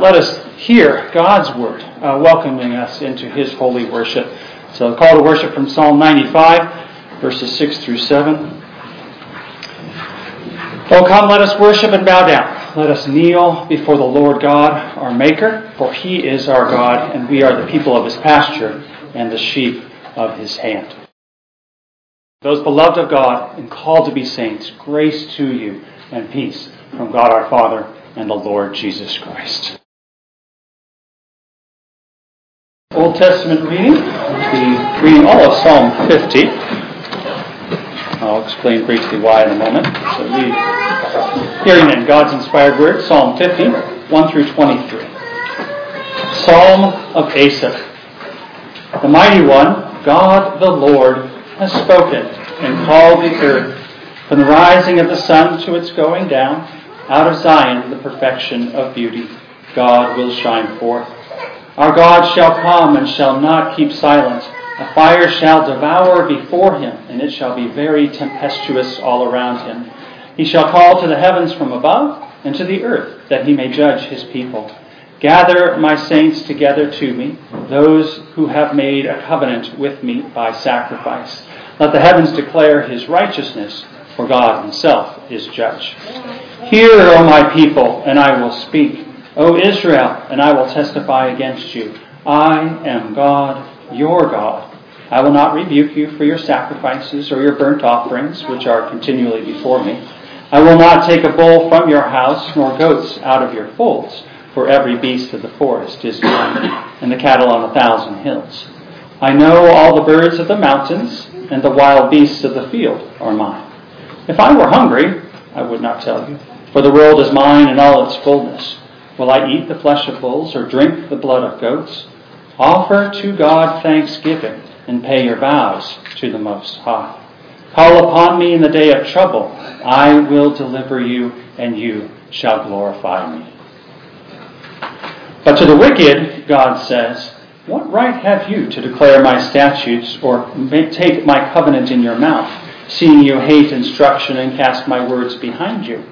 Let us hear God's word, uh, welcoming us into his holy worship. So, the call to worship from Psalm 95, verses 6 through 7. Oh, come, let us worship and bow down. Let us kneel before the Lord God, our Maker, for he is our God, and we are the people of his pasture and the sheep of his hand. Those beloved of God and called to be saints, grace to you and peace from God our Father and the Lord Jesus Christ. Old Testament reading. We'll be reading all of Psalm 50. I'll explain briefly why in a moment. So read, hearing in God's inspired word, Psalm 50, 1 through 23. Psalm of Asaph. The mighty one, God the Lord, has spoken and called the earth from the rising of the sun to its going down. Out of Zion, the perfection of beauty, God will shine forth. Our God shall come and shall not keep silent. A fire shall devour before him, and it shall be very tempestuous all around him. He shall call to the heavens from above, and to the earth, that he may judge his people. Gather my saints together to me, those who have made a covenant with me by sacrifice. Let the heavens declare his righteousness, for God himself is judge. Hear, O my people, and I will speak. O Israel, and I will testify against you. I am God, your God. I will not rebuke you for your sacrifices or your burnt offerings, which are continually before me. I will not take a bull from your house, nor goats out of your folds, for every beast of the forest is mine, and the cattle on a thousand hills. I know all the birds of the mountains, and the wild beasts of the field are mine. If I were hungry, I would not tell you, for the world is mine and all its fullness. Will I eat the flesh of bulls or drink the blood of goats? Offer to God thanksgiving and pay your vows to the Most High. Call upon me in the day of trouble. I will deliver you, and you shall glorify me. But to the wicked, God says, What right have you to declare my statutes or take my covenant in your mouth, seeing you hate instruction and cast my words behind you?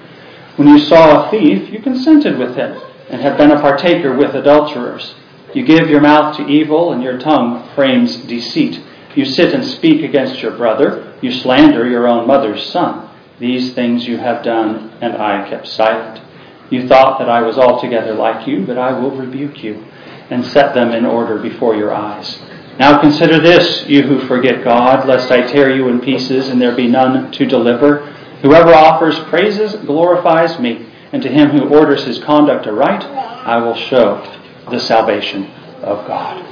When you saw a thief, you consented with him and have been a partaker with adulterers. You give your mouth to evil, and your tongue frames deceit. You sit and speak against your brother. You slander your own mother's son. These things you have done, and I kept silent. You thought that I was altogether like you, but I will rebuke you and set them in order before your eyes. Now consider this, you who forget God, lest I tear you in pieces and there be none to deliver. Whoever offers praises glorifies me and to him who orders his conduct aright, I will show the salvation of God.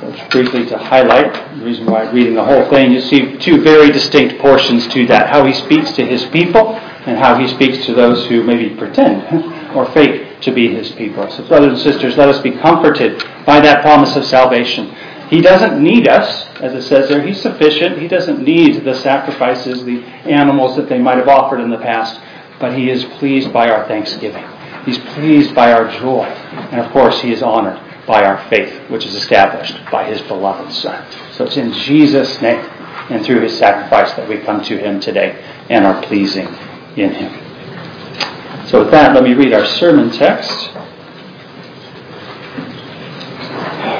So just briefly to highlight the reason why I'm reading the whole thing, you see two very distinct portions to that. How he speaks to his people and how he speaks to those who maybe pretend or fake to be his people. So brothers and sisters, let us be comforted by that promise of salvation. He doesn't need us, as it says there. He's sufficient. He doesn't need the sacrifices, the animals that they might have offered in the past but he is pleased by our thanksgiving. He's pleased by our joy. And of course, he is honored by our faith, which is established by his beloved Son. So it's in Jesus' name and through his sacrifice that we come to him today and are pleasing in him. So with that, let me read our sermon text.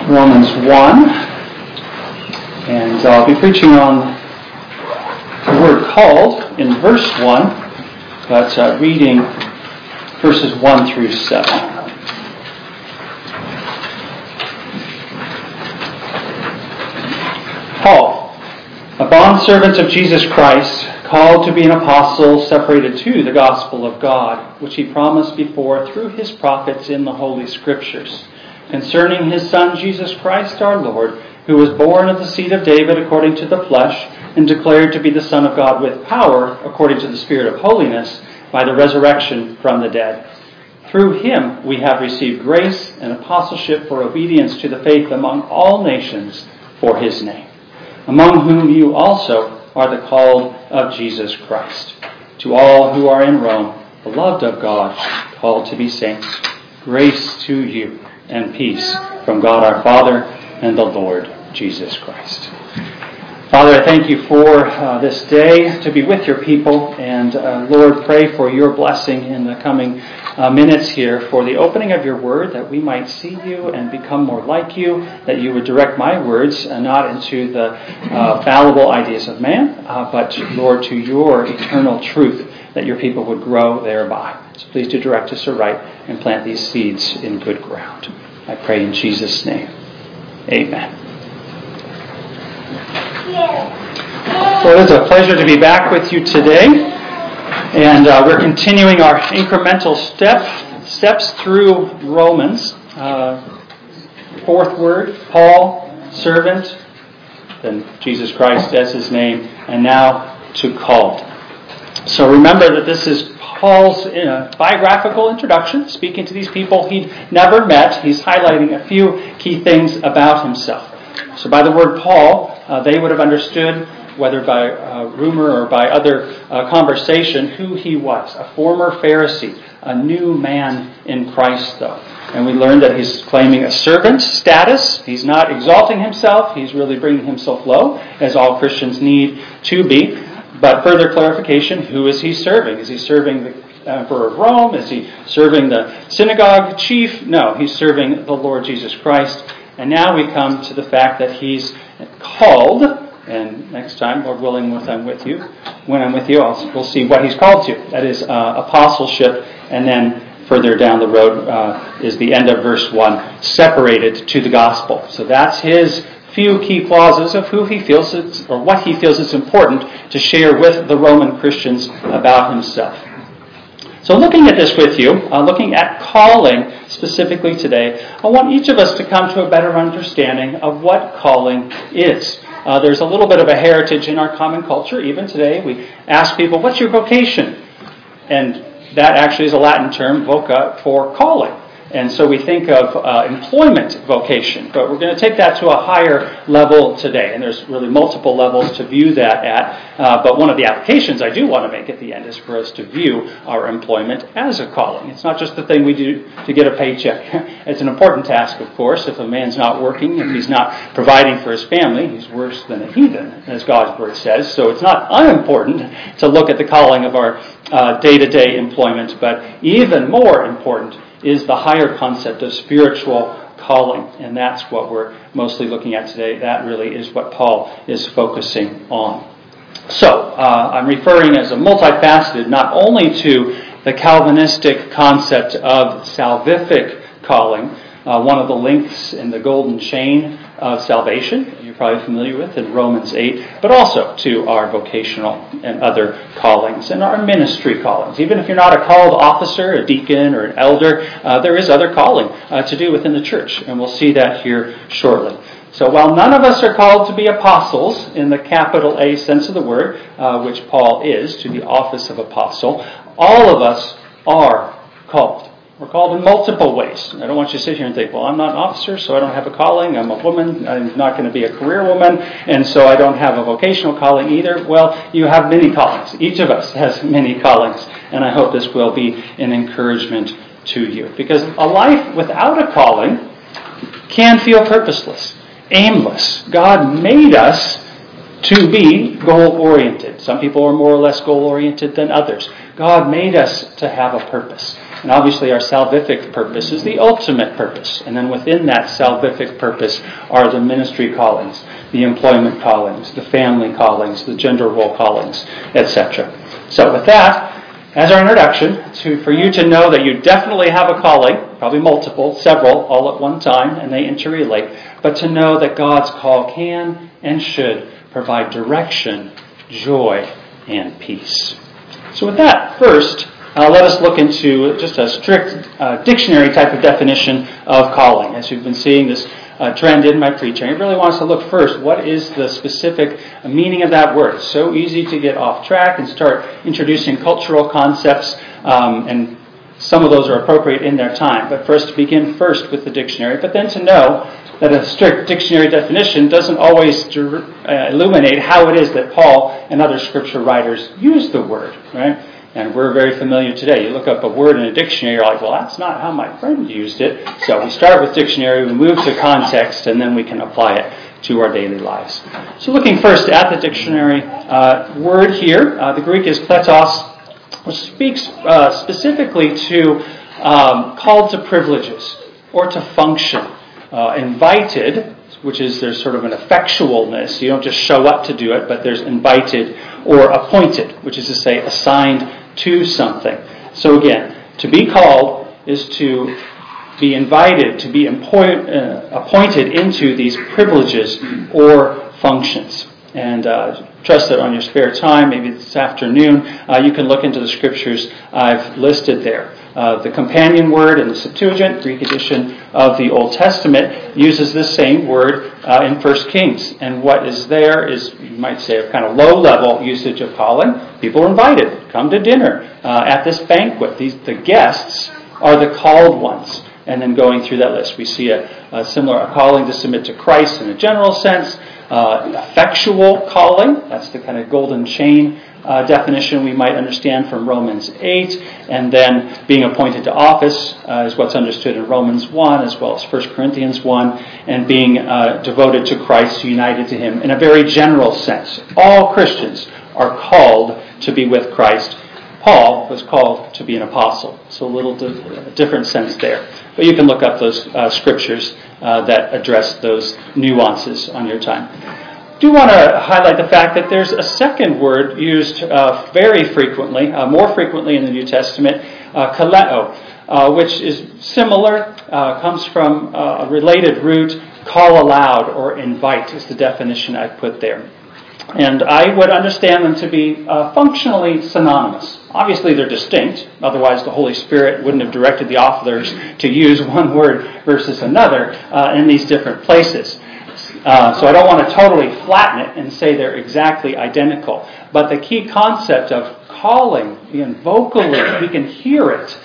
Romans 1. And I'll be preaching on the word called in verse 1 but uh, reading verses 1 through 7. Paul, a bondservant of Jesus Christ, called to be an apostle, separated to the gospel of God, which he promised before through his prophets in the Holy Scriptures, concerning his Son Jesus Christ our Lord, who was born of the seed of David according to the flesh and declared to be the Son of God with power, according to the Spirit of holiness, by the resurrection from the dead. Through him we have received grace and apostleship for obedience to the faith among all nations for his name, among whom you also are the called of Jesus Christ. To all who are in Rome, beloved of God, called to be saints, grace to you and peace from God our Father and the Lord Jesus Christ. Father, I thank you for uh, this day to be with your people. And uh, Lord, pray for your blessing in the coming uh, minutes here for the opening of your word, that we might see you and become more like you, that you would direct my words uh, not into the uh, fallible ideas of man, uh, but, Lord, to your eternal truth, that your people would grow thereby. So please do direct us aright and plant these seeds in good ground. I pray in Jesus' name. Amen. Well, it's a pleasure to be back with you today. And uh, we're continuing our incremental step, steps through Romans. Uh, fourth word, Paul, servant, then Jesus Christ as his name, and now to called. So remember that this is Paul's uh, biographical introduction, speaking to these people he'd never met. He's highlighting a few key things about himself. So by the word Paul, uh, they would have understood, whether by uh, rumor or by other uh, conversation, who he was a former Pharisee, a new man in Christ, though. And we learned that he's claiming a servant status. He's not exalting himself, he's really bringing himself low, as all Christians need to be. But further clarification who is he serving? Is he serving the Emperor of Rome? Is he serving the synagogue chief? No, he's serving the Lord Jesus Christ. And now we come to the fact that he's called, and next time, Lord willing, when I'm with you, when I'm with you, I'll, we'll see what he's called to. That is uh, apostleship, and then further down the road uh, is the end of verse 1, separated to the gospel. So that's his few key clauses of who he feels it's, or what he feels is important to share with the Roman Christians about himself. So, looking at this with you, uh, looking at calling specifically today, I want each of us to come to a better understanding of what calling is. Uh, there's a little bit of a heritage in our common culture. Even today, we ask people, What's your vocation? And that actually is a Latin term, voca, for calling. And so we think of uh, employment vocation, but we're going to take that to a higher level today. And there's really multiple levels to view that at. Uh, but one of the applications I do want to make at the end is for us to view our employment as a calling. It's not just the thing we do to get a paycheck. it's an important task, of course. If a man's not working, if he's not providing for his family, he's worse than a heathen, as God's word says. So it's not unimportant to look at the calling of our day to day employment, but even more important is the higher concept of spiritual calling. And that's what we're mostly looking at today. That really is what Paul is focusing on. So, uh, I'm referring as a multifaceted not only to the Calvinistic concept of salvific calling, uh, one of the links in the golden chain of salvation, you're probably familiar with in Romans 8, but also to our vocational and other callings and our ministry callings. Even if you're not a called officer, a deacon, or an elder, uh, there is other calling uh, to do within the church, and we'll see that here shortly. So while none of us are called to be apostles in the capital A sense of the word, uh, which Paul is, to the office of apostle, all of us are called. We're called in multiple ways. I don't want you to sit here and think, well, I'm not an officer, so I don't have a calling. I'm a woman. I'm not going to be a career woman, and so I don't have a vocational calling either. Well, you have many callings. Each of us has many callings, and I hope this will be an encouragement to you. Because a life without a calling can feel purposeless, aimless. God made us to be goal oriented. Some people are more or less goal oriented than others. God made us to have a purpose. And obviously, our salvific purpose is the ultimate purpose. And then within that salvific purpose are the ministry callings, the employment callings, the family callings, the gender role callings, etc. So, with that, as our introduction, to, for you to know that you definitely have a calling, probably multiple, several, all at one time, and they interrelate, but to know that God's call can and should provide direction, joy, and peace. So, with that, first, uh, let us look into just a strict uh, dictionary type of definition of calling. As you've been seeing this uh, trend in my preaching, I really want us to look first what is the specific meaning of that word. It's so easy to get off track and start introducing cultural concepts, um, and some of those are appropriate in their time. But first, to begin first with the dictionary, but then to know that a strict dictionary definition doesn't always uh, illuminate how it is that Paul and other scripture writers use the word, right? And we're very familiar today. You look up a word in a dictionary, you're like, well, that's not how my friend used it. So we start with dictionary, we move to context, and then we can apply it to our daily lives. So, looking first at the dictionary uh, word here, uh, the Greek is kletos, which speaks uh, specifically to um, called to privileges or to function. Uh, invited, which is there's sort of an effectualness. You don't just show up to do it, but there's invited or appointed, which is to say assigned to something. So again, to be called is to be invited, to be uh, appointed into these privileges or functions. And uh, trust that on your spare time, maybe this afternoon, uh, you can look into the scriptures I've listed there. Uh, the companion word in the Septuagint, Greek edition of the Old Testament, uses this same word uh, in 1 Kings. And what is there is, you might say, a kind of low level usage of calling. People are invited, come to dinner uh, at this banquet. These, the guests are the called ones. And then going through that list, we see a, a similar calling to submit to Christ in a general sense, uh, effectual calling, that's the kind of golden chain uh, definition we might understand from Romans 8, and then being appointed to office uh, is what's understood in Romans 1 as well as 1 Corinthians 1, and being uh, devoted to Christ, united to Him in a very general sense. All Christians are called to be with Christ. Paul was called to be an apostle, so a little di- different sense there. But you can look up those uh, scriptures uh, that address those nuances on your time do want to highlight the fact that there's a second word used uh, very frequently, uh, more frequently in the New Testament, uh, kaleo, uh, which is similar, uh, comes from uh, a related root, call aloud or invite is the definition I put there. And I would understand them to be functionally synonymous. Obviously, they're distinct, otherwise, the Holy Spirit wouldn't have directed the authors to use one word versus another in these different places. Uh, so I don't want to totally flatten it and say they're exactly identical. But the key concept of calling, being vocally, we can hear it.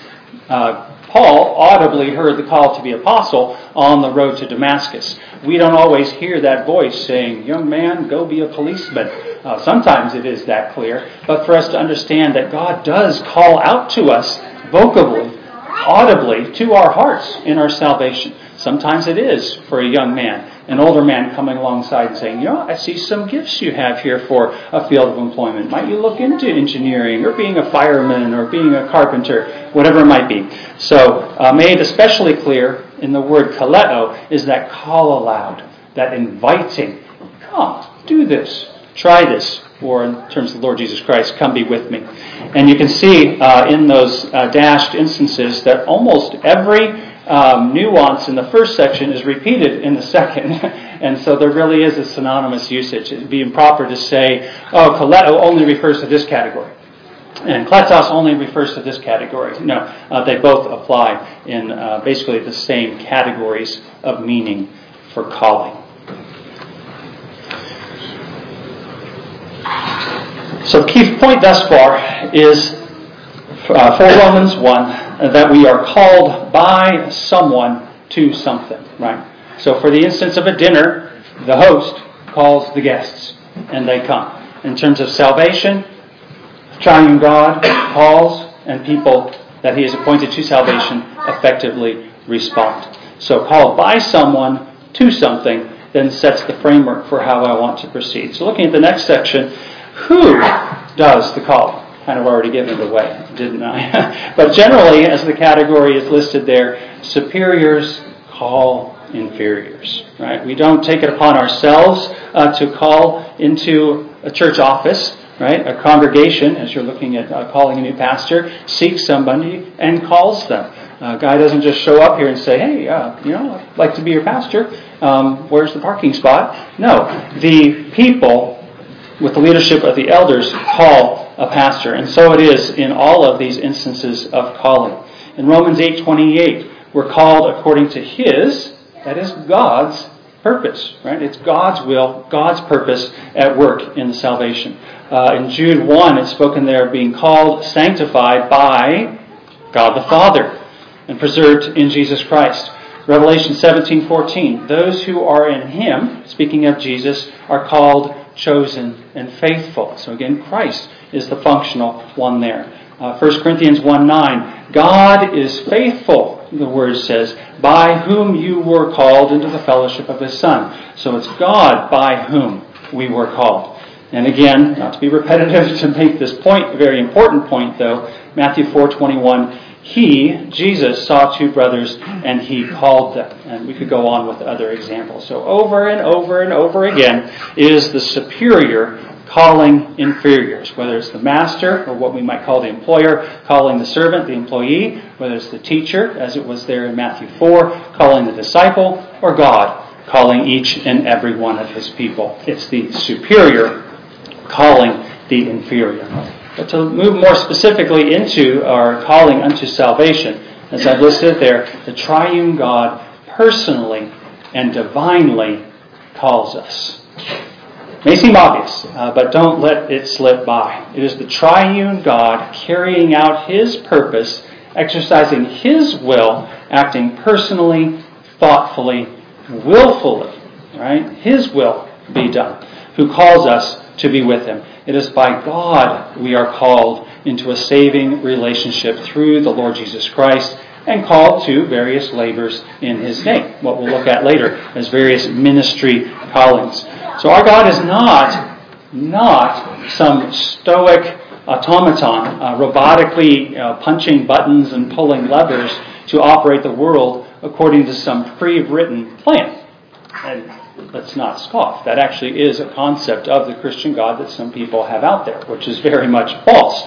Uh, Paul audibly heard the call to be apostle on the road to Damascus. We don't always hear that voice saying, Young man, go be a policeman. Uh, sometimes it is that clear. But for us to understand that God does call out to us vocally, audibly, to our hearts in our salvation. Sometimes it is for a young man an older man coming alongside and saying, You know, I see some gifts you have here for a field of employment. Might you look into engineering or being a fireman or being a carpenter, whatever it might be? So, uh, made especially clear in the word kaleo is that call aloud, that inviting. Come, do this, try this, or in terms of the Lord Jesus Christ, come be with me. And you can see uh, in those uh, dashed instances that almost every um, nuance in the first section is repeated in the second. and so there really is a synonymous usage. It would be improper to say, oh, kaleo only refers to this category. And kletos only refers to this category. No, uh, they both apply in uh, basically the same categories of meaning for calling. So, key point thus far is uh, for Romans 1 that we are called by someone to something, right? So for the instance of a dinner, the host calls the guests and they come. In terms of salvation, triune God calls and people that he has appointed to salvation effectively respond. So called by someone to something then sets the framework for how I want to proceed. So looking at the next section, who does the calling? Kind of already given it away, didn't I? but generally, as the category is listed there, superiors call inferiors. Right? We don't take it upon ourselves uh, to call into a church office. Right? A congregation, as you're looking at uh, calling a new pastor, seeks somebody and calls them. A guy doesn't just show up here and say, "Hey, uh, you know, I'd like to be your pastor. Um, where's the parking spot?" No, the people, with the leadership of the elders, call a pastor. And so it is in all of these instances of calling. In Romans 8:28, we're called according to his, that is God's purpose, right? It's God's will, God's purpose at work in the salvation. Uh, in Jude 1, it's spoken there of being called, sanctified by God the Father, and preserved in Jesus Christ. Revelation 17:14, those who are in him, speaking of Jesus, are called chosen and faithful. So again, Christ is the functional one there. Uh, 1 Corinthians 1 9, God is faithful, the word says, by whom you were called into the fellowship of his Son. So it's God by whom we were called. And again, not to be repetitive to make this point, a very important point though, Matthew 4:21, he, Jesus, saw two brothers and he called them. And we could go on with other examples. So over and over and over again is the superior calling inferiors, whether it's the master or what we might call the employer calling the servant, the employee, whether it's the teacher, as it was there in Matthew 4, calling the disciple, or God calling each and every one of his people. It's the superior calling the inferior. But to move more specifically into our calling unto salvation, as I've listed there, the triune God personally and divinely calls us. May seem obvious, uh, but don't let it slip by. It is the triune God carrying out His purpose, exercising His will, acting personally, thoughtfully, willfully, right? His will be done, who calls us to be with Him. It is by God we are called into a saving relationship through the Lord Jesus Christ and called to various labors in His name. What we'll look at later as various ministry callings. So our God is not, not some stoic automaton, uh, robotically uh, punching buttons and pulling levers to operate the world according to some pre-written plan. And let's not scoff. That actually is a concept of the Christian God that some people have out there, which is very much false.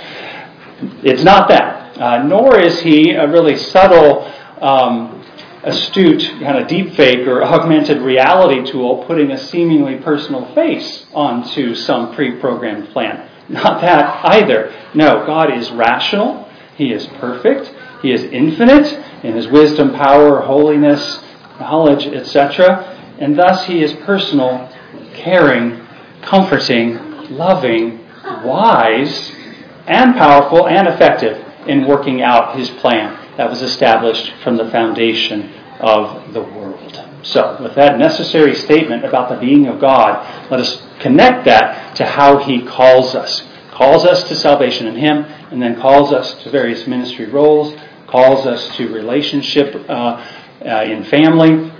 It's not that. Uh, nor is he a really subtle, um, astute kind of deep fake or augmented reality tool putting a seemingly personal face onto some pre-programmed plan. Not that either. No, God is rational. He is perfect. He is infinite in his wisdom, power, holiness, knowledge, etc and thus he is personal, caring, comforting, loving, wise, and powerful and effective in working out his plan that was established from the foundation of the world. So, with that necessary statement about the being of God, let us connect that to how he calls us. Calls us to salvation in him, and then calls us to various ministry roles, calls us to relationship uh, uh, in family,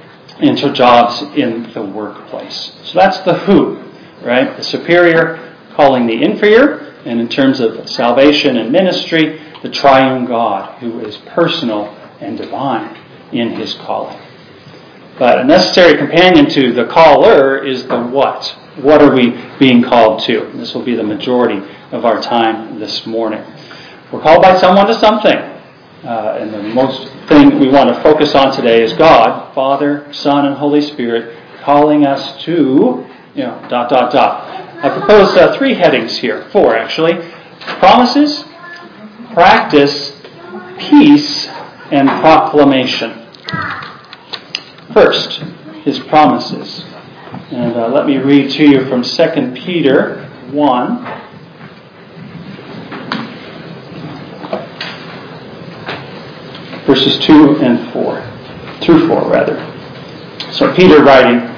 into jobs in the workplace. So that's the who, right? The superior calling the inferior, and in terms of salvation and ministry, the triune God who is personal and divine in his calling. But a necessary companion to the caller is the what. What are we being called to? This will be the majority of our time this morning. We're called by someone to something. Uh, and the most thing we want to focus on today is God, Father, Son, and Holy Spirit, calling us to, you know, dot, dot, dot. I propose uh, three headings here, four actually promises, practice, peace, and proclamation. First, his promises. And uh, let me read to you from 2 Peter 1. Verses 2 and 4. Through 4, rather. So Peter writing,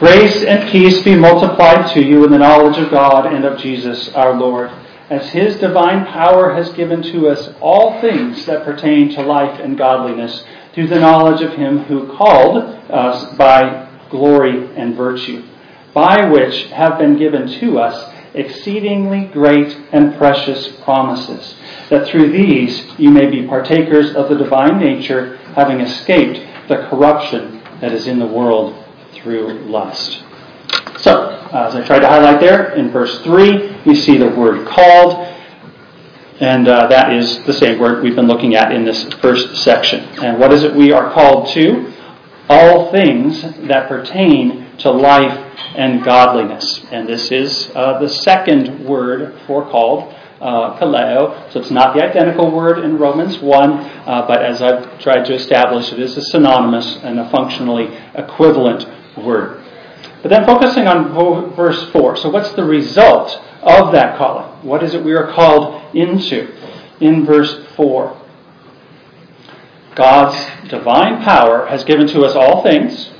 Grace and peace be multiplied to you in the knowledge of God and of Jesus our Lord, as his divine power has given to us all things that pertain to life and godliness, through the knowledge of him who called us by glory and virtue, by which have been given to us exceedingly great and precious promises that through these you may be partakers of the divine nature, having escaped the corruption that is in the world through lust. So, as I tried to highlight there, in verse 3, we see the word called, and uh, that is the same word we've been looking at in this first section. And what is it we are called to? All things that pertain to life and godliness. And this is uh, the second word for called uh, kaleo. So it's not the identical word in Romans 1, uh, but as I've tried to establish, it is a synonymous and a functionally equivalent word. But then focusing on verse 4. So what's the result of that calling? What is it we are called into? In verse 4. God's divine power has given to us all things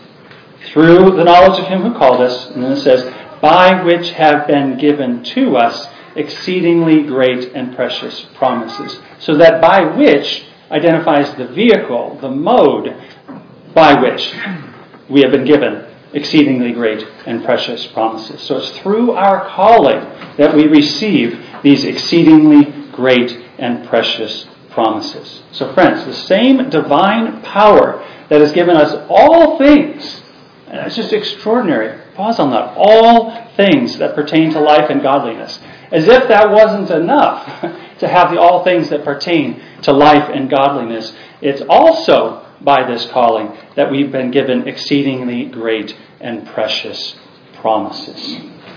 through the knowledge of Him who called us. And then it says, by which have been given to us exceedingly great and precious promises. So that by which identifies the vehicle, the mode by which we have been given exceedingly great and precious promises. So it's through our calling that we receive these exceedingly great and precious promises. So, friends, the same divine power that has given us all things, Uh, it's just extraordinary. Pause on that. All things that pertain to life and godliness. As if that wasn't enough to have the all things that pertain to life and godliness. It's also by this calling that we've been given exceedingly great and precious promises.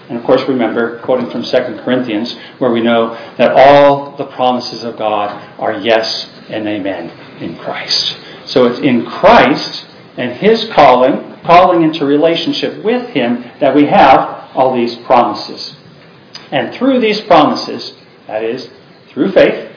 And of course, remember, quoting from 2 Corinthians, where we know that all the promises of God are yes and amen in Christ. So it's in Christ and His calling, calling into relationship with Him, that we have all these promises. And through these promises, that is, through faith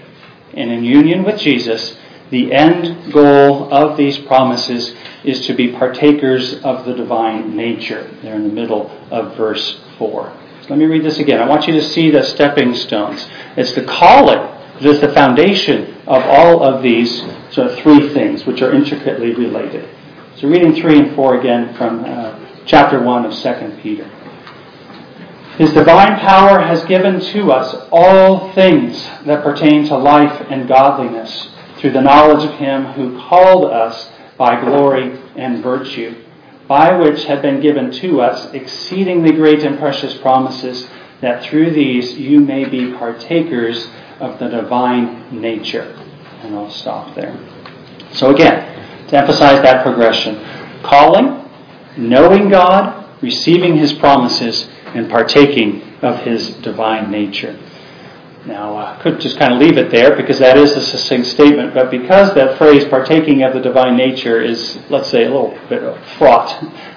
and in union with Jesus, the end goal of these promises is to be partakers of the divine nature. There in the middle of verse 4. So let me read this again. I want you to see the stepping stones. It's the calling that is the foundation of all of these sort of three things, which are intricately related. So reading 3 and 4 again from uh, chapter 1 of 2 Peter. His divine power has given to us all things that pertain to life and godliness through the knowledge of him who called us by glory and virtue, by which have been given to us exceedingly great and precious promises, that through these you may be partakers of the divine nature. And I'll stop there. So again, to emphasize that progression calling, knowing God, receiving his promises, and partaking of his divine nature. Now, I could just kind of leave it there because that is a succinct statement, but because that phrase, partaking of the divine nature, is, let's say, a little bit fraught,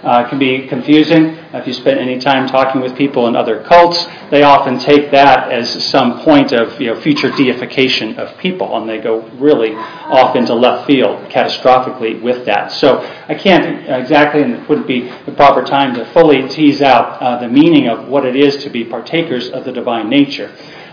uh, can be confusing. If you spend any time talking with people in other cults, they often take that as some point of you know, future deification of people, and they go really off into left field catastrophically with that. So I can't exactly, and it wouldn't be the proper time to fully tease out uh, the meaning of what it is to be partakers of the divine nature.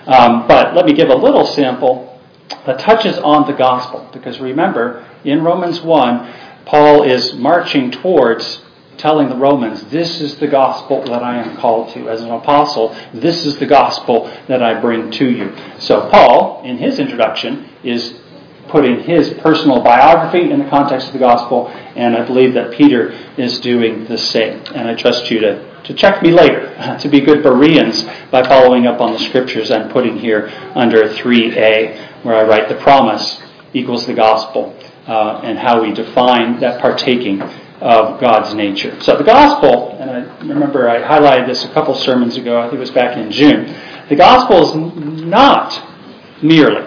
Um, but let me give a little sample that touches on the gospel. Because remember, in Romans 1, Paul is marching towards telling the Romans, this is the gospel that I am called to. As an apostle, this is the gospel that I bring to you. So Paul, in his introduction, is putting his personal biography in the context of the gospel, and I believe that Peter is doing the same. And I trust you to to check me later, to be good Bereans by following up on the scriptures I'm putting here under 3a, where I write the promise equals the gospel, uh, and how we define that partaking of God's nature. So the gospel, and I remember I highlighted this a couple sermons ago, I think it was back in June. The gospel is not merely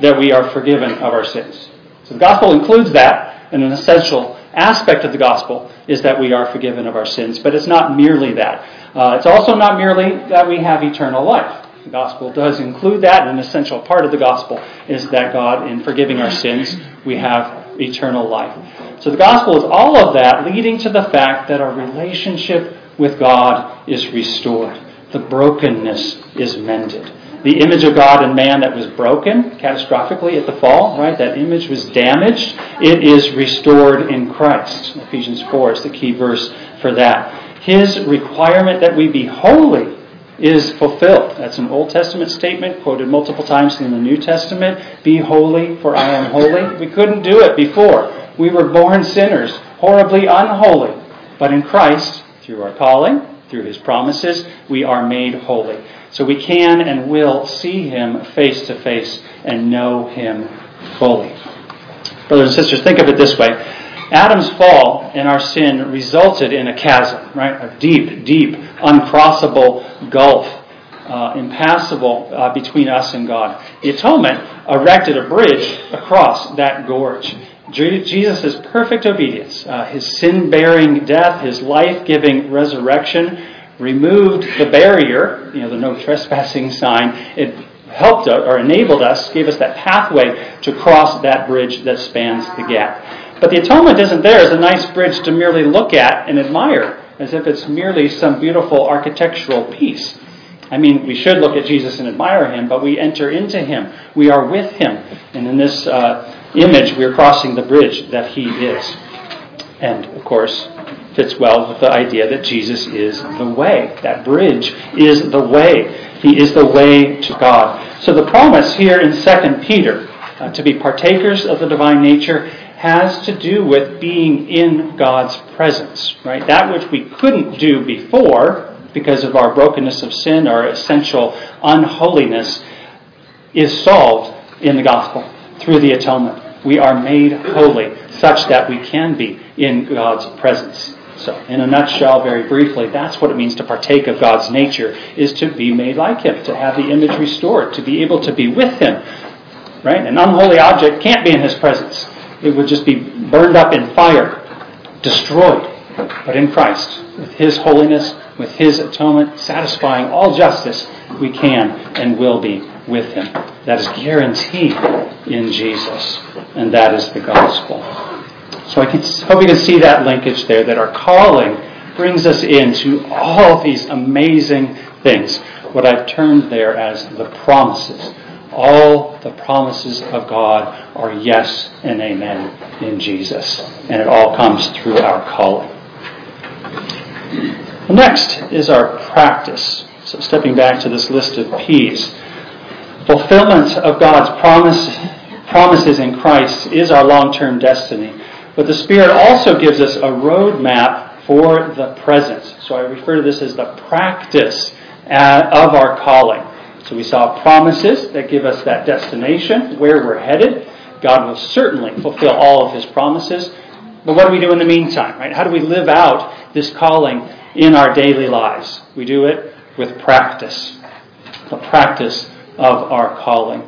that we are forgiven of our sins. So the gospel includes that, and an essential aspect of the gospel is that we are forgiven of our sins, but it's not merely that. Uh, it's also not merely that we have eternal life. The gospel does include that. And an essential part of the gospel is that God, in forgiving our sins, we have eternal life. So the gospel is all of that, leading to the fact that our relationship with God is restored. The brokenness is mended the image of God in man that was broken catastrophically at the fall, right? That image was damaged. It is restored in Christ. Ephesians 4 is the key verse for that. His requirement that we be holy is fulfilled. That's an Old Testament statement quoted multiple times in the New Testament. Be holy, for I am holy. We couldn't do it before. We were born sinners, horribly unholy. But in Christ, through our calling, through his promises, we are made holy. So we can and will see him face to face and know him fully. Brothers and sisters, think of it this way. Adam's fall and our sin resulted in a chasm, right? A deep, deep, uncrossable gulf, uh, impassable uh, between us and God. The atonement erected a bridge across that gorge. Jesus' perfect obedience, uh, his sin bearing death, his life giving resurrection, removed the barrier, you know, the no trespassing sign. It helped us or enabled us, gave us that pathway to cross that bridge that spans the gap. But the atonement isn't there as a nice bridge to merely look at and admire, as if it's merely some beautiful architectural piece. I mean, we should look at Jesus and admire him, but we enter into him. We are with him. And in this uh, image, we're crossing the bridge that He is. And, of course, fits well with the idea that Jesus is the way. That bridge is the way. He is the way to God. So the promise here in 2 Peter uh, to be partakers of the divine nature has to do with being in God's presence, right? That which we couldn't do before because of our brokenness of sin, our essential unholiness, is solved in the gospel through the atonement. We are made holy such that we can be in God's presence. So, in a nutshell, very briefly, that's what it means to partake of God's nature, is to be made like Him, to have the image restored, to be able to be with Him. Right? An unholy object can't be in His presence. It would just be burned up in fire, destroyed. But in Christ, with His holiness, with His atonement, satisfying all justice, we can and will be with Him. That is guaranteed in Jesus, and that is the gospel. So I hope you can see that linkage there, that our calling brings us into all these amazing things. What I've termed there as the promises. All the promises of God are yes and amen in Jesus. And it all comes through our calling. Next is our practice. So stepping back to this list of P's. Fulfillment of God's promise, promises in Christ is our long-term destiny. But the Spirit also gives us a roadmap for the present. So I refer to this as the practice uh, of our calling. So we saw promises that give us that destination, where we're headed. God will certainly fulfill all of His promises. But what do we do in the meantime, right? How do we live out this calling in our daily lives? We do it with practice. The practice of our calling.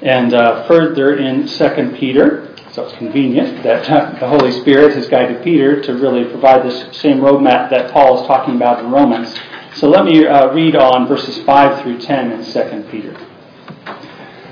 And uh, further in 2 Peter, so it's convenient that uh, the Holy Spirit has guided Peter to really provide this same roadmap that Paul is talking about in Romans. So let me uh, read on verses 5 through 10 in 2 Peter.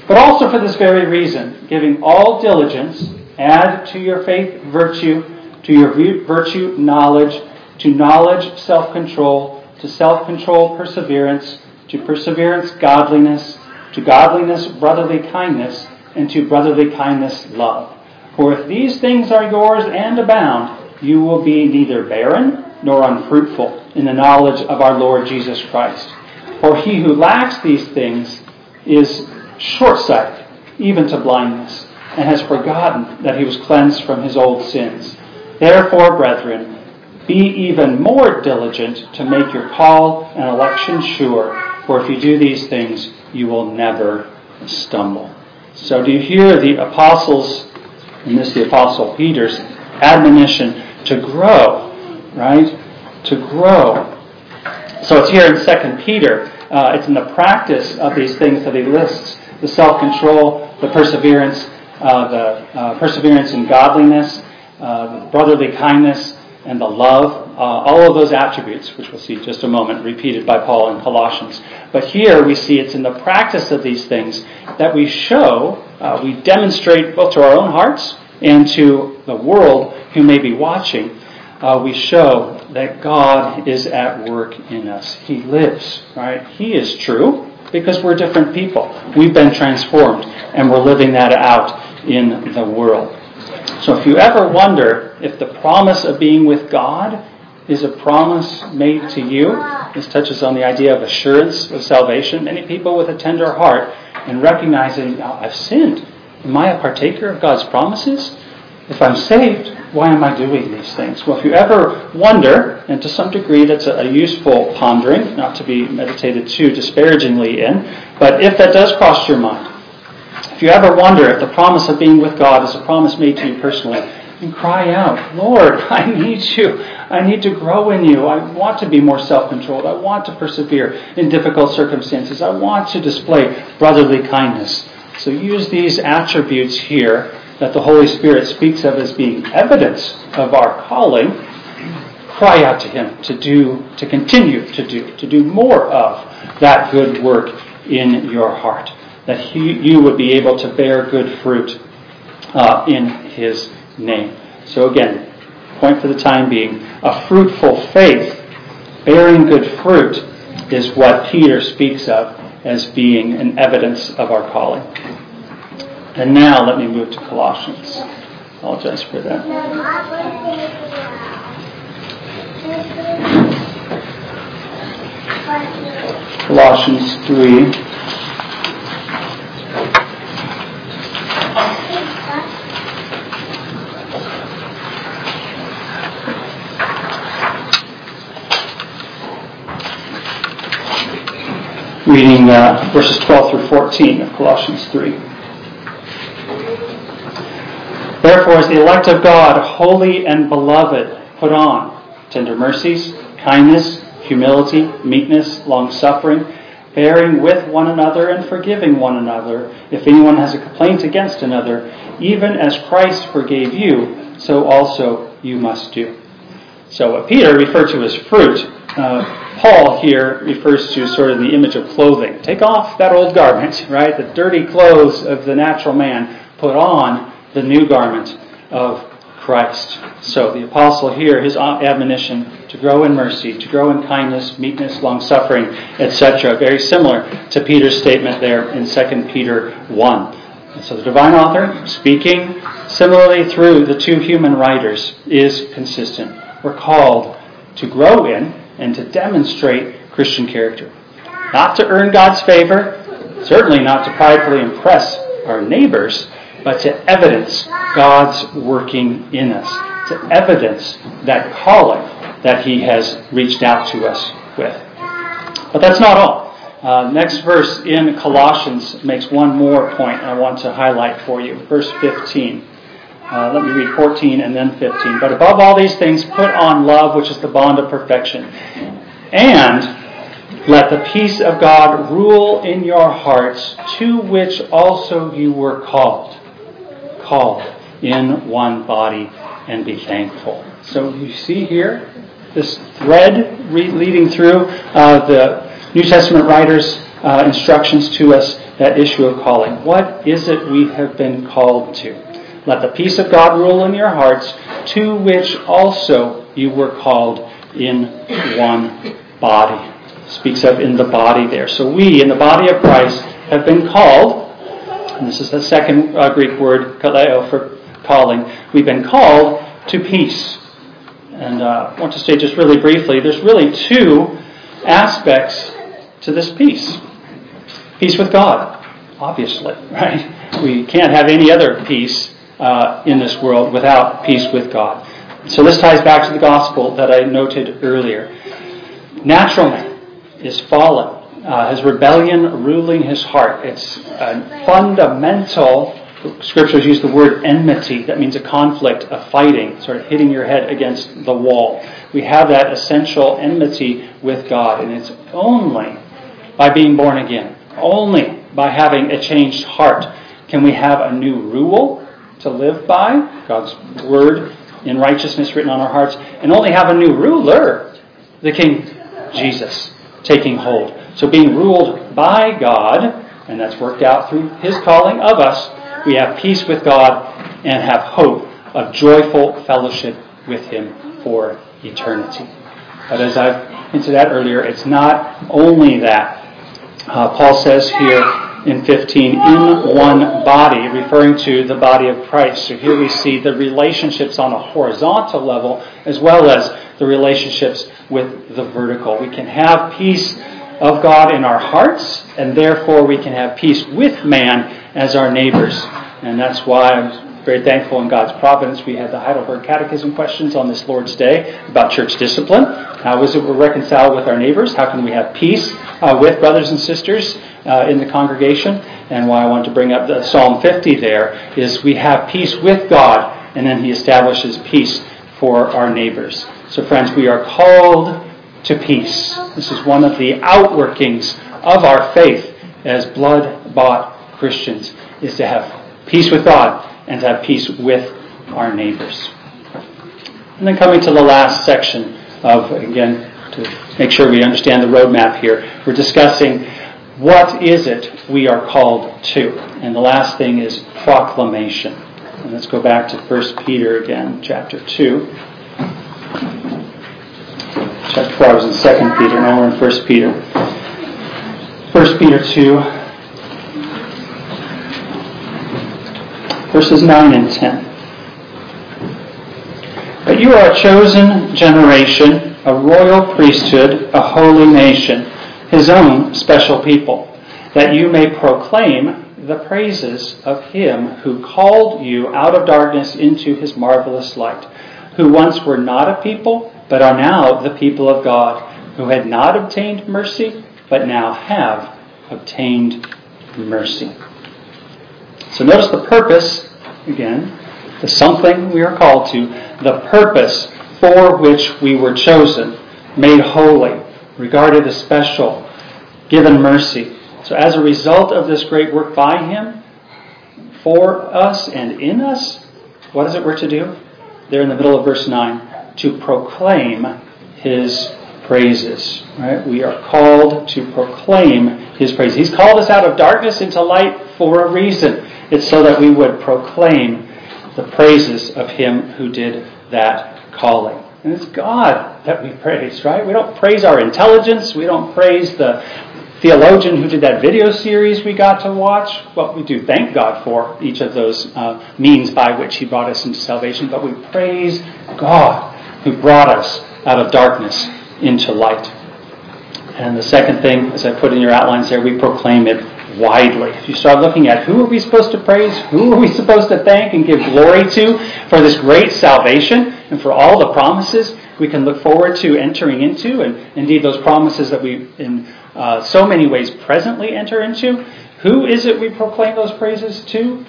But also for this very reason, giving all diligence, add to your faith virtue, to your virtue knowledge, to knowledge self control, to self control perseverance, to perseverance godliness, to godliness brotherly kindness, and to brotherly kindness love. For if these things are yours and abound, you will be neither barren nor unfruitful in the knowledge of our Lord Jesus Christ. For he who lacks these things is short sighted, even to blindness, and has forgotten that he was cleansed from his old sins. Therefore, brethren, be even more diligent to make your call and election sure, for if you do these things, you will never stumble. So, do you hear the apostles' and this the Apostle Peter's admonition to grow, right? To grow. So it's here in 2 Peter. Uh, it's in the practice of these things that he lists the self control, the perseverance, uh, the uh, perseverance in godliness, uh, the brotherly kindness, and the love. Uh, all of those attributes, which we'll see just a moment, repeated by Paul in Colossians. But here we see it's in the practice of these things that we show uh, we demonstrate both to our own hearts and to the world who may be watching, uh, we show that God is at work in us. He lives, right? He is true because we're different people. We've been transformed and we're living that out in the world. So if you ever wonder if the promise of being with God is a promise made to you, this touches on the idea of assurance of salvation. Many people with a tender heart and recognizing oh, I've sinned. Am I a partaker of God's promises? If I'm saved, why am I doing these things? Well, if you ever wonder, and to some degree that's a, a useful pondering, not to be meditated too disparagingly in, but if that does cross your mind, if you ever wonder if the promise of being with God is a promise made to you personally, and cry out, Lord, I need you. I need to grow in you. I want to be more self controlled. I want to persevere in difficult circumstances. I want to display brotherly kindness. So use these attributes here that the Holy Spirit speaks of as being evidence of our calling. Cry out to Him to do, to continue to do, to do more of that good work in your heart. That he, you would be able to bear good fruit uh, in His name. So again, point for the time being, a fruitful faith, bearing good fruit, is what Peter speaks of as being an evidence of our calling. And now let me move to Colossians. Apologize for that. Colossians 3. Reading uh, verses 12 through 14 of Colossians 3. Therefore, as the elect of God, holy and beloved, put on tender mercies, kindness, humility, meekness, long suffering, bearing with one another and forgiving one another, if anyone has a complaint against another, even as Christ forgave you, so also you must do. So, what Peter referred to as fruit, uh, Paul here refers to sort of the image of clothing. Take off that old garment, right? The dirty clothes of the natural man. Put on the new garment of Christ. So the apostle here, his admonition to grow in mercy, to grow in kindness, meekness, long suffering, etc., very similar to Peter's statement there in 2 Peter 1. And so the divine author, speaking similarly through the two human writers, is consistent. We're called to grow in and to demonstrate Christian character. Not to earn God's favor, certainly not to pridefully impress our neighbors, but to evidence God's working in us, to evidence that calling that He has reached out to us with. But that's not all. Uh, next verse in Colossians makes one more point I want to highlight for you. Verse 15. Uh, let me read 14 and then 15. But above all these things, put on love, which is the bond of perfection. And let the peace of God rule in your hearts, to which also you were called. Called in one body, and be thankful. So you see here this thread re- leading through uh, the New Testament writers' uh, instructions to us that issue of calling. What is it we have been called to? Let the peace of God rule in your hearts, to which also you were called in one body. Speaks of in the body there. So we, in the body of Christ, have been called, and this is the second uh, Greek word, kaleo, for calling. We've been called to peace. And uh, I want to say just really briefly there's really two aspects to this peace peace with God, obviously, right? We can't have any other peace uh, in this world without peace with God. So this ties back to the gospel that I noted earlier. Natural man is fallen, uh, has rebellion ruling his heart. It's a fundamental. Scriptures use the word enmity. That means a conflict, a fighting, sort of hitting your head against the wall. We have that essential enmity with God, and it's only by being born again, only by having a changed heart, can we have a new rule to live by, God's word in righteousness written on our hearts, and only have a new ruler, the King Jesus, taking hold. So being ruled by God, and that's worked out through his calling of us, we have peace with God and have hope of joyful fellowship with him for eternity. But as I've hinted at earlier, it's not only that. Uh, Paul says here in 15 in one body, referring to the body of Christ. So here we see the relationships on a horizontal level as well as the relationships with the vertical. We can have peace of God in our hearts, and therefore we can have peace with man as our neighbors. And that's why I'm very thankful in God's providence. We had the Heidelberg Catechism questions on this Lord's Day about church discipline. How is it we reconcile with our neighbors? How can we have peace uh, with brothers and sisters uh, in the congregation? And why I want to bring up the Psalm 50 there is we have peace with God, and then He establishes peace for our neighbors. So, friends, we are called to peace. This is one of the outworkings of our faith as blood bought Christians, is to have peace with God and to have peace with our neighbors. And then coming to the last section of, again, to make sure we understand the roadmap here, we're discussing what is it we are called to. And the last thing is proclamation. And let's go back to 1 Peter again, chapter 2. Chapter 4 was in 2 Peter, now we're in 1 Peter. 1 Peter 2, verses 9 and 10. But you are a chosen generation, a royal priesthood, a holy nation, his own special people, that you may proclaim the praises of him who called you out of darkness into his marvelous light, who once were not a people, but are now the people of God, who had not obtained mercy, but now have obtained mercy. So notice the purpose, again, the something we are called to, the purpose for which we were chosen, made holy, regarded as special, given mercy. So as a result of this great work by Him, for us and in us, what is it we're to do? There in the middle of verse 9, to proclaim His praises. Right? We are called to proclaim His praise. He's called us out of darkness into light for a reason. It's so that we would proclaim the praises of Him who did that calling. And it's God that we praise, right? We don't praise our intelligence. We don't praise the theologian who did that video series we got to watch. Well, we do thank God for each of those uh, means by which He brought us into salvation, but we praise God who brought us out of darkness into light. And the second thing, as I put in your outlines there, we proclaim it widely. If you start looking at who are we supposed to praise, who are we supposed to thank and give glory to for this great salvation and for all the promises we can look forward to entering into, and indeed those promises that we in uh, so many ways presently enter into, who is it we proclaim those praises to?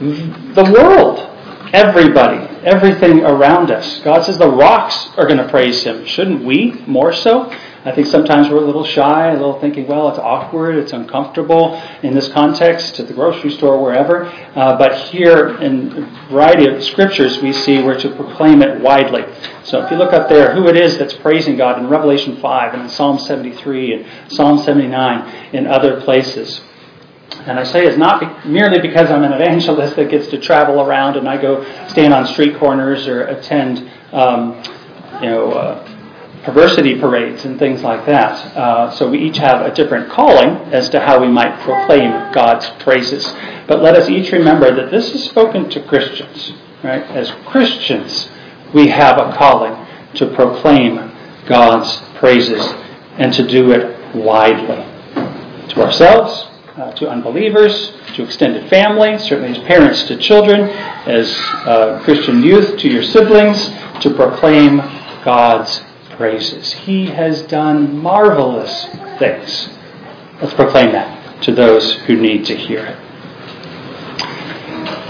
The world. Everybody, everything around us. God says the rocks are going to praise Him. Shouldn't we more so? I think sometimes we're a little shy, a little thinking, well, it's awkward, it's uncomfortable in this context, at the grocery store, wherever. Uh, but here, in a variety of scriptures, we see we're to proclaim it widely. So if you look up there, who it is that's praising God in Revelation 5 and in Psalm 73 and Psalm 79 in other places. And I say it's not merely because I'm an evangelist that gets to travel around and I go stand on street corners or attend, um, you know, uh, perversity parades and things like that. Uh, so we each have a different calling as to how we might proclaim God's praises. But let us each remember that this is spoken to Christians, right? As Christians, we have a calling to proclaim God's praises and to do it widely to ourselves, uh, to unbelievers, to extended family, certainly as parents to children, as uh, Christian youth to your siblings, to proclaim God's praises. He has done marvelous things. Let's proclaim that to those who need to hear it.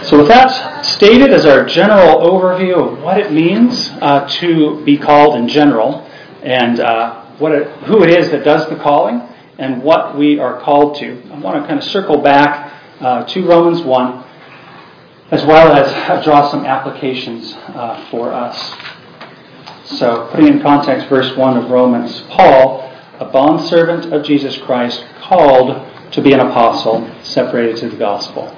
So, with that stated as our general overview of what it means uh, to be called in general, and uh, what it, who it is that does the calling, and what we are called to, I want to kind of circle back uh, to Romans 1, as well as draw some applications uh, for us. So, putting in context verse 1 of Romans, Paul, a bondservant of Jesus Christ, called to be an apostle, separated to the gospel,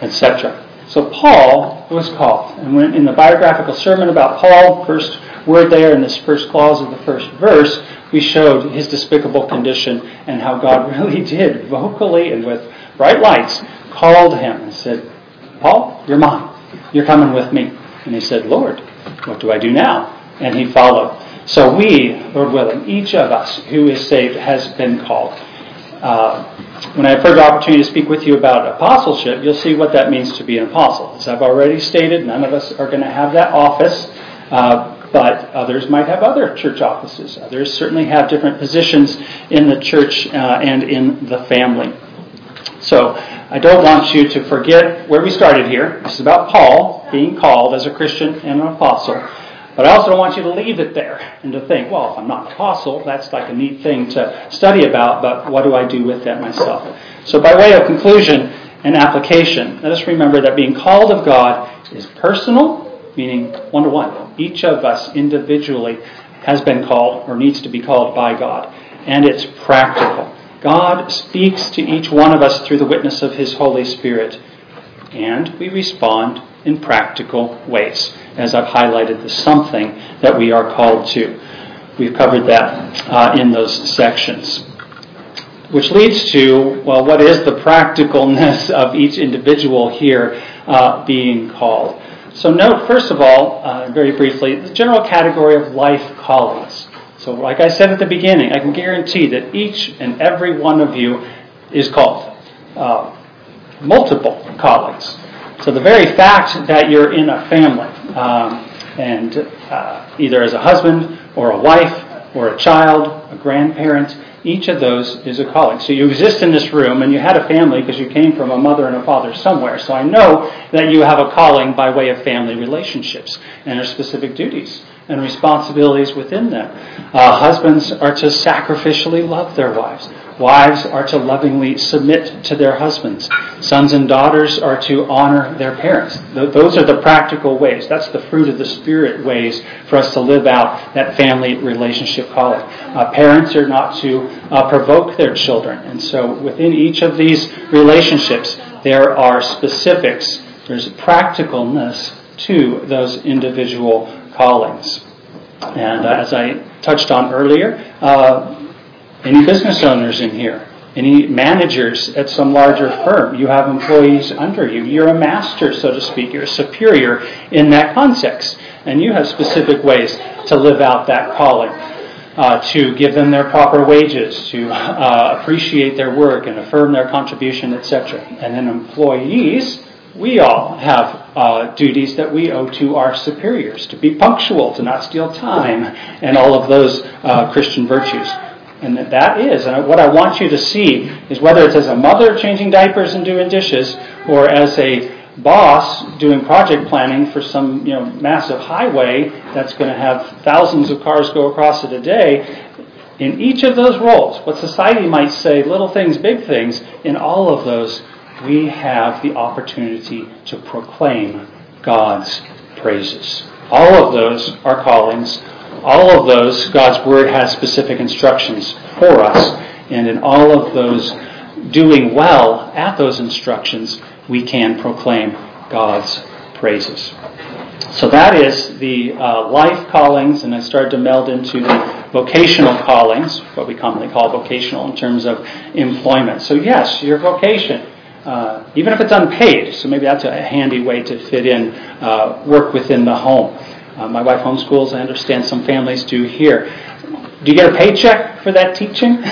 etc. So, Paul was called. And when in the biographical sermon about Paul, first word there in this first clause of the first verse, we showed his despicable condition and how God really did, vocally and with bright lights, called him and said, Paul, you're mine. You're coming with me. And he said, Lord, what do I do now? And he followed. So we, Lord willing, each of us who is saved has been called. Uh, when I have the opportunity to speak with you about apostleship, you'll see what that means to be an apostle. As I've already stated, none of us are going to have that office, uh, but others might have other church offices. Others certainly have different positions in the church uh, and in the family. So I don't want you to forget where we started here. This is about Paul being called as a Christian and an apostle. But I also don't want you to leave it there and to think, well, if I'm not an apostle, that's like a neat thing to study about, but what do I do with that myself? So, by way of conclusion and application, let us remember that being called of God is personal, meaning one to one. Each of us individually has been called or needs to be called by God, and it's practical. God speaks to each one of us through the witness of His Holy Spirit, and we respond in practical ways as I've highlighted the something that we are called to. We've covered that uh, in those sections. Which leads to, well, what is the practicalness of each individual here uh, being called. So, note, first of all, uh, very briefly, the general category of life callings. So, like I said at the beginning, I can guarantee that each and every one of you is called. Uh, multiple callings. So, the very fact that you're in a family, um, and uh, either as a husband or a wife or a child, a grandparent, each of those is a calling. So you exist in this room and you had a family because you came from a mother and a father somewhere. So I know that you have a calling by way of family relationships and their specific duties and responsibilities within them. Uh, husbands are to sacrificially love their wives. Wives are to lovingly submit to their husbands. Sons and daughters are to honor their parents. Those are the practical ways. That's the fruit of the Spirit ways for us to live out that family relationship calling. Uh, parents are not to uh, provoke their children. And so within each of these relationships, there are specifics. There's practicalness to those individual callings. And uh, as I touched on earlier, uh, any business owners in here, any managers at some larger firm, you have employees under you. You're a master, so to speak. You're a superior in that context. And you have specific ways to live out that calling. Uh, to give them their proper wages, to uh, appreciate their work and affirm their contribution, etc. And then employees, we all have uh, duties that we owe to our superiors to be punctual, to not steal time, and all of those uh, Christian virtues. And that, that is, and what I want you to see is whether it's as a mother changing diapers and doing dishes, or as a boss doing project planning for some you know massive highway that's going to have thousands of cars go across it a day. In each of those roles, what society might say, little things, big things, in all of those we have the opportunity to proclaim God's praises. All of those are callings. All of those, God's Word has specific instructions for us. And in all of those, doing well at those instructions, we can proclaim God's praises. So that is the uh, life callings, and I started to meld into the vocational callings, what we commonly call vocational in terms of employment. So, yes, your vocation uh, even if it's unpaid. So maybe that's a handy way to fit in uh, work within the home. Uh, my wife homeschools. I understand some families do here. Do you get a paycheck for that teaching?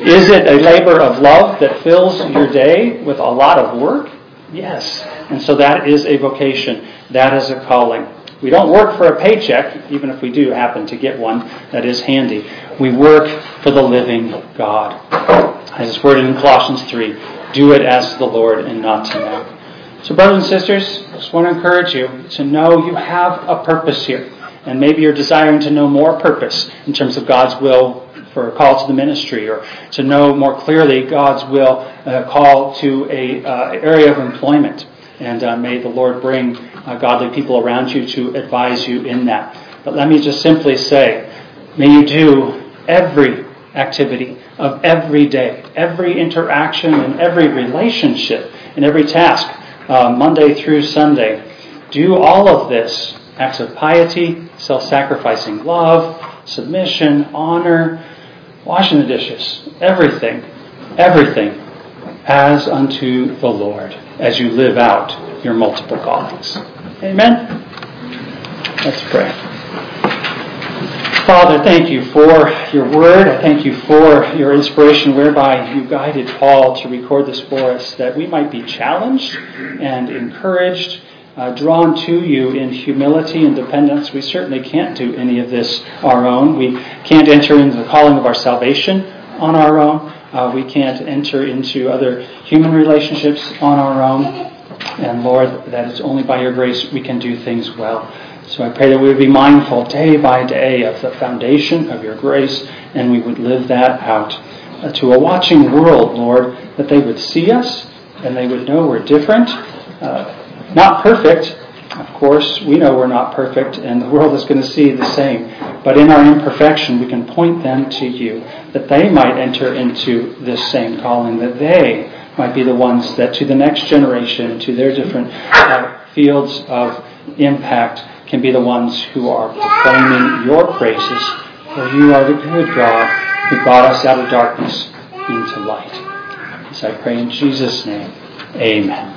Is it a labor of love that fills your day with a lot of work? Yes. And so that is a vocation. That is a calling. We don't work for a paycheck, even if we do happen to get one that is handy. We work for the living God. As it's worded in Colossians 3, do it as the Lord and not to man. So, brothers and sisters, I just want to encourage you to know you have a purpose here. And maybe you're desiring to know more purpose in terms of God's will for a call to the ministry or to know more clearly God's will uh, call to a uh, area of employment. And uh, may the Lord bring uh, godly people around you to advise you in that. But let me just simply say, may you do every activity of every day, every interaction and every relationship and every task, uh, Monday through Sunday. Do all of this acts of piety, self sacrificing love, submission, honor, washing the dishes, everything, everything as unto the Lord as you live out your multiple callings. Amen? Let's pray. Father, thank you for your word. I thank you for your inspiration whereby you guided Paul to record this for us, that we might be challenged and encouraged, uh, drawn to you in humility and dependence. We certainly can't do any of this our own. We can't enter into the calling of our salvation on our own. Uh, we can't enter into other human relationships on our own. And Lord, that it's only by your grace we can do things well. So I pray that we would be mindful day by day of the foundation of your grace and we would live that out uh, to a watching world, Lord, that they would see us and they would know we're different. Uh, not perfect, of course, we know we're not perfect and the world is going to see the same. But in our imperfection, we can point them to you, that they might enter into this same calling, that they might be the ones that to the next generation, to their different uh, fields of impact, can be the ones who are proclaiming your praises, for you are the good God who brought us out of darkness into light. As I pray in Jesus' name, amen.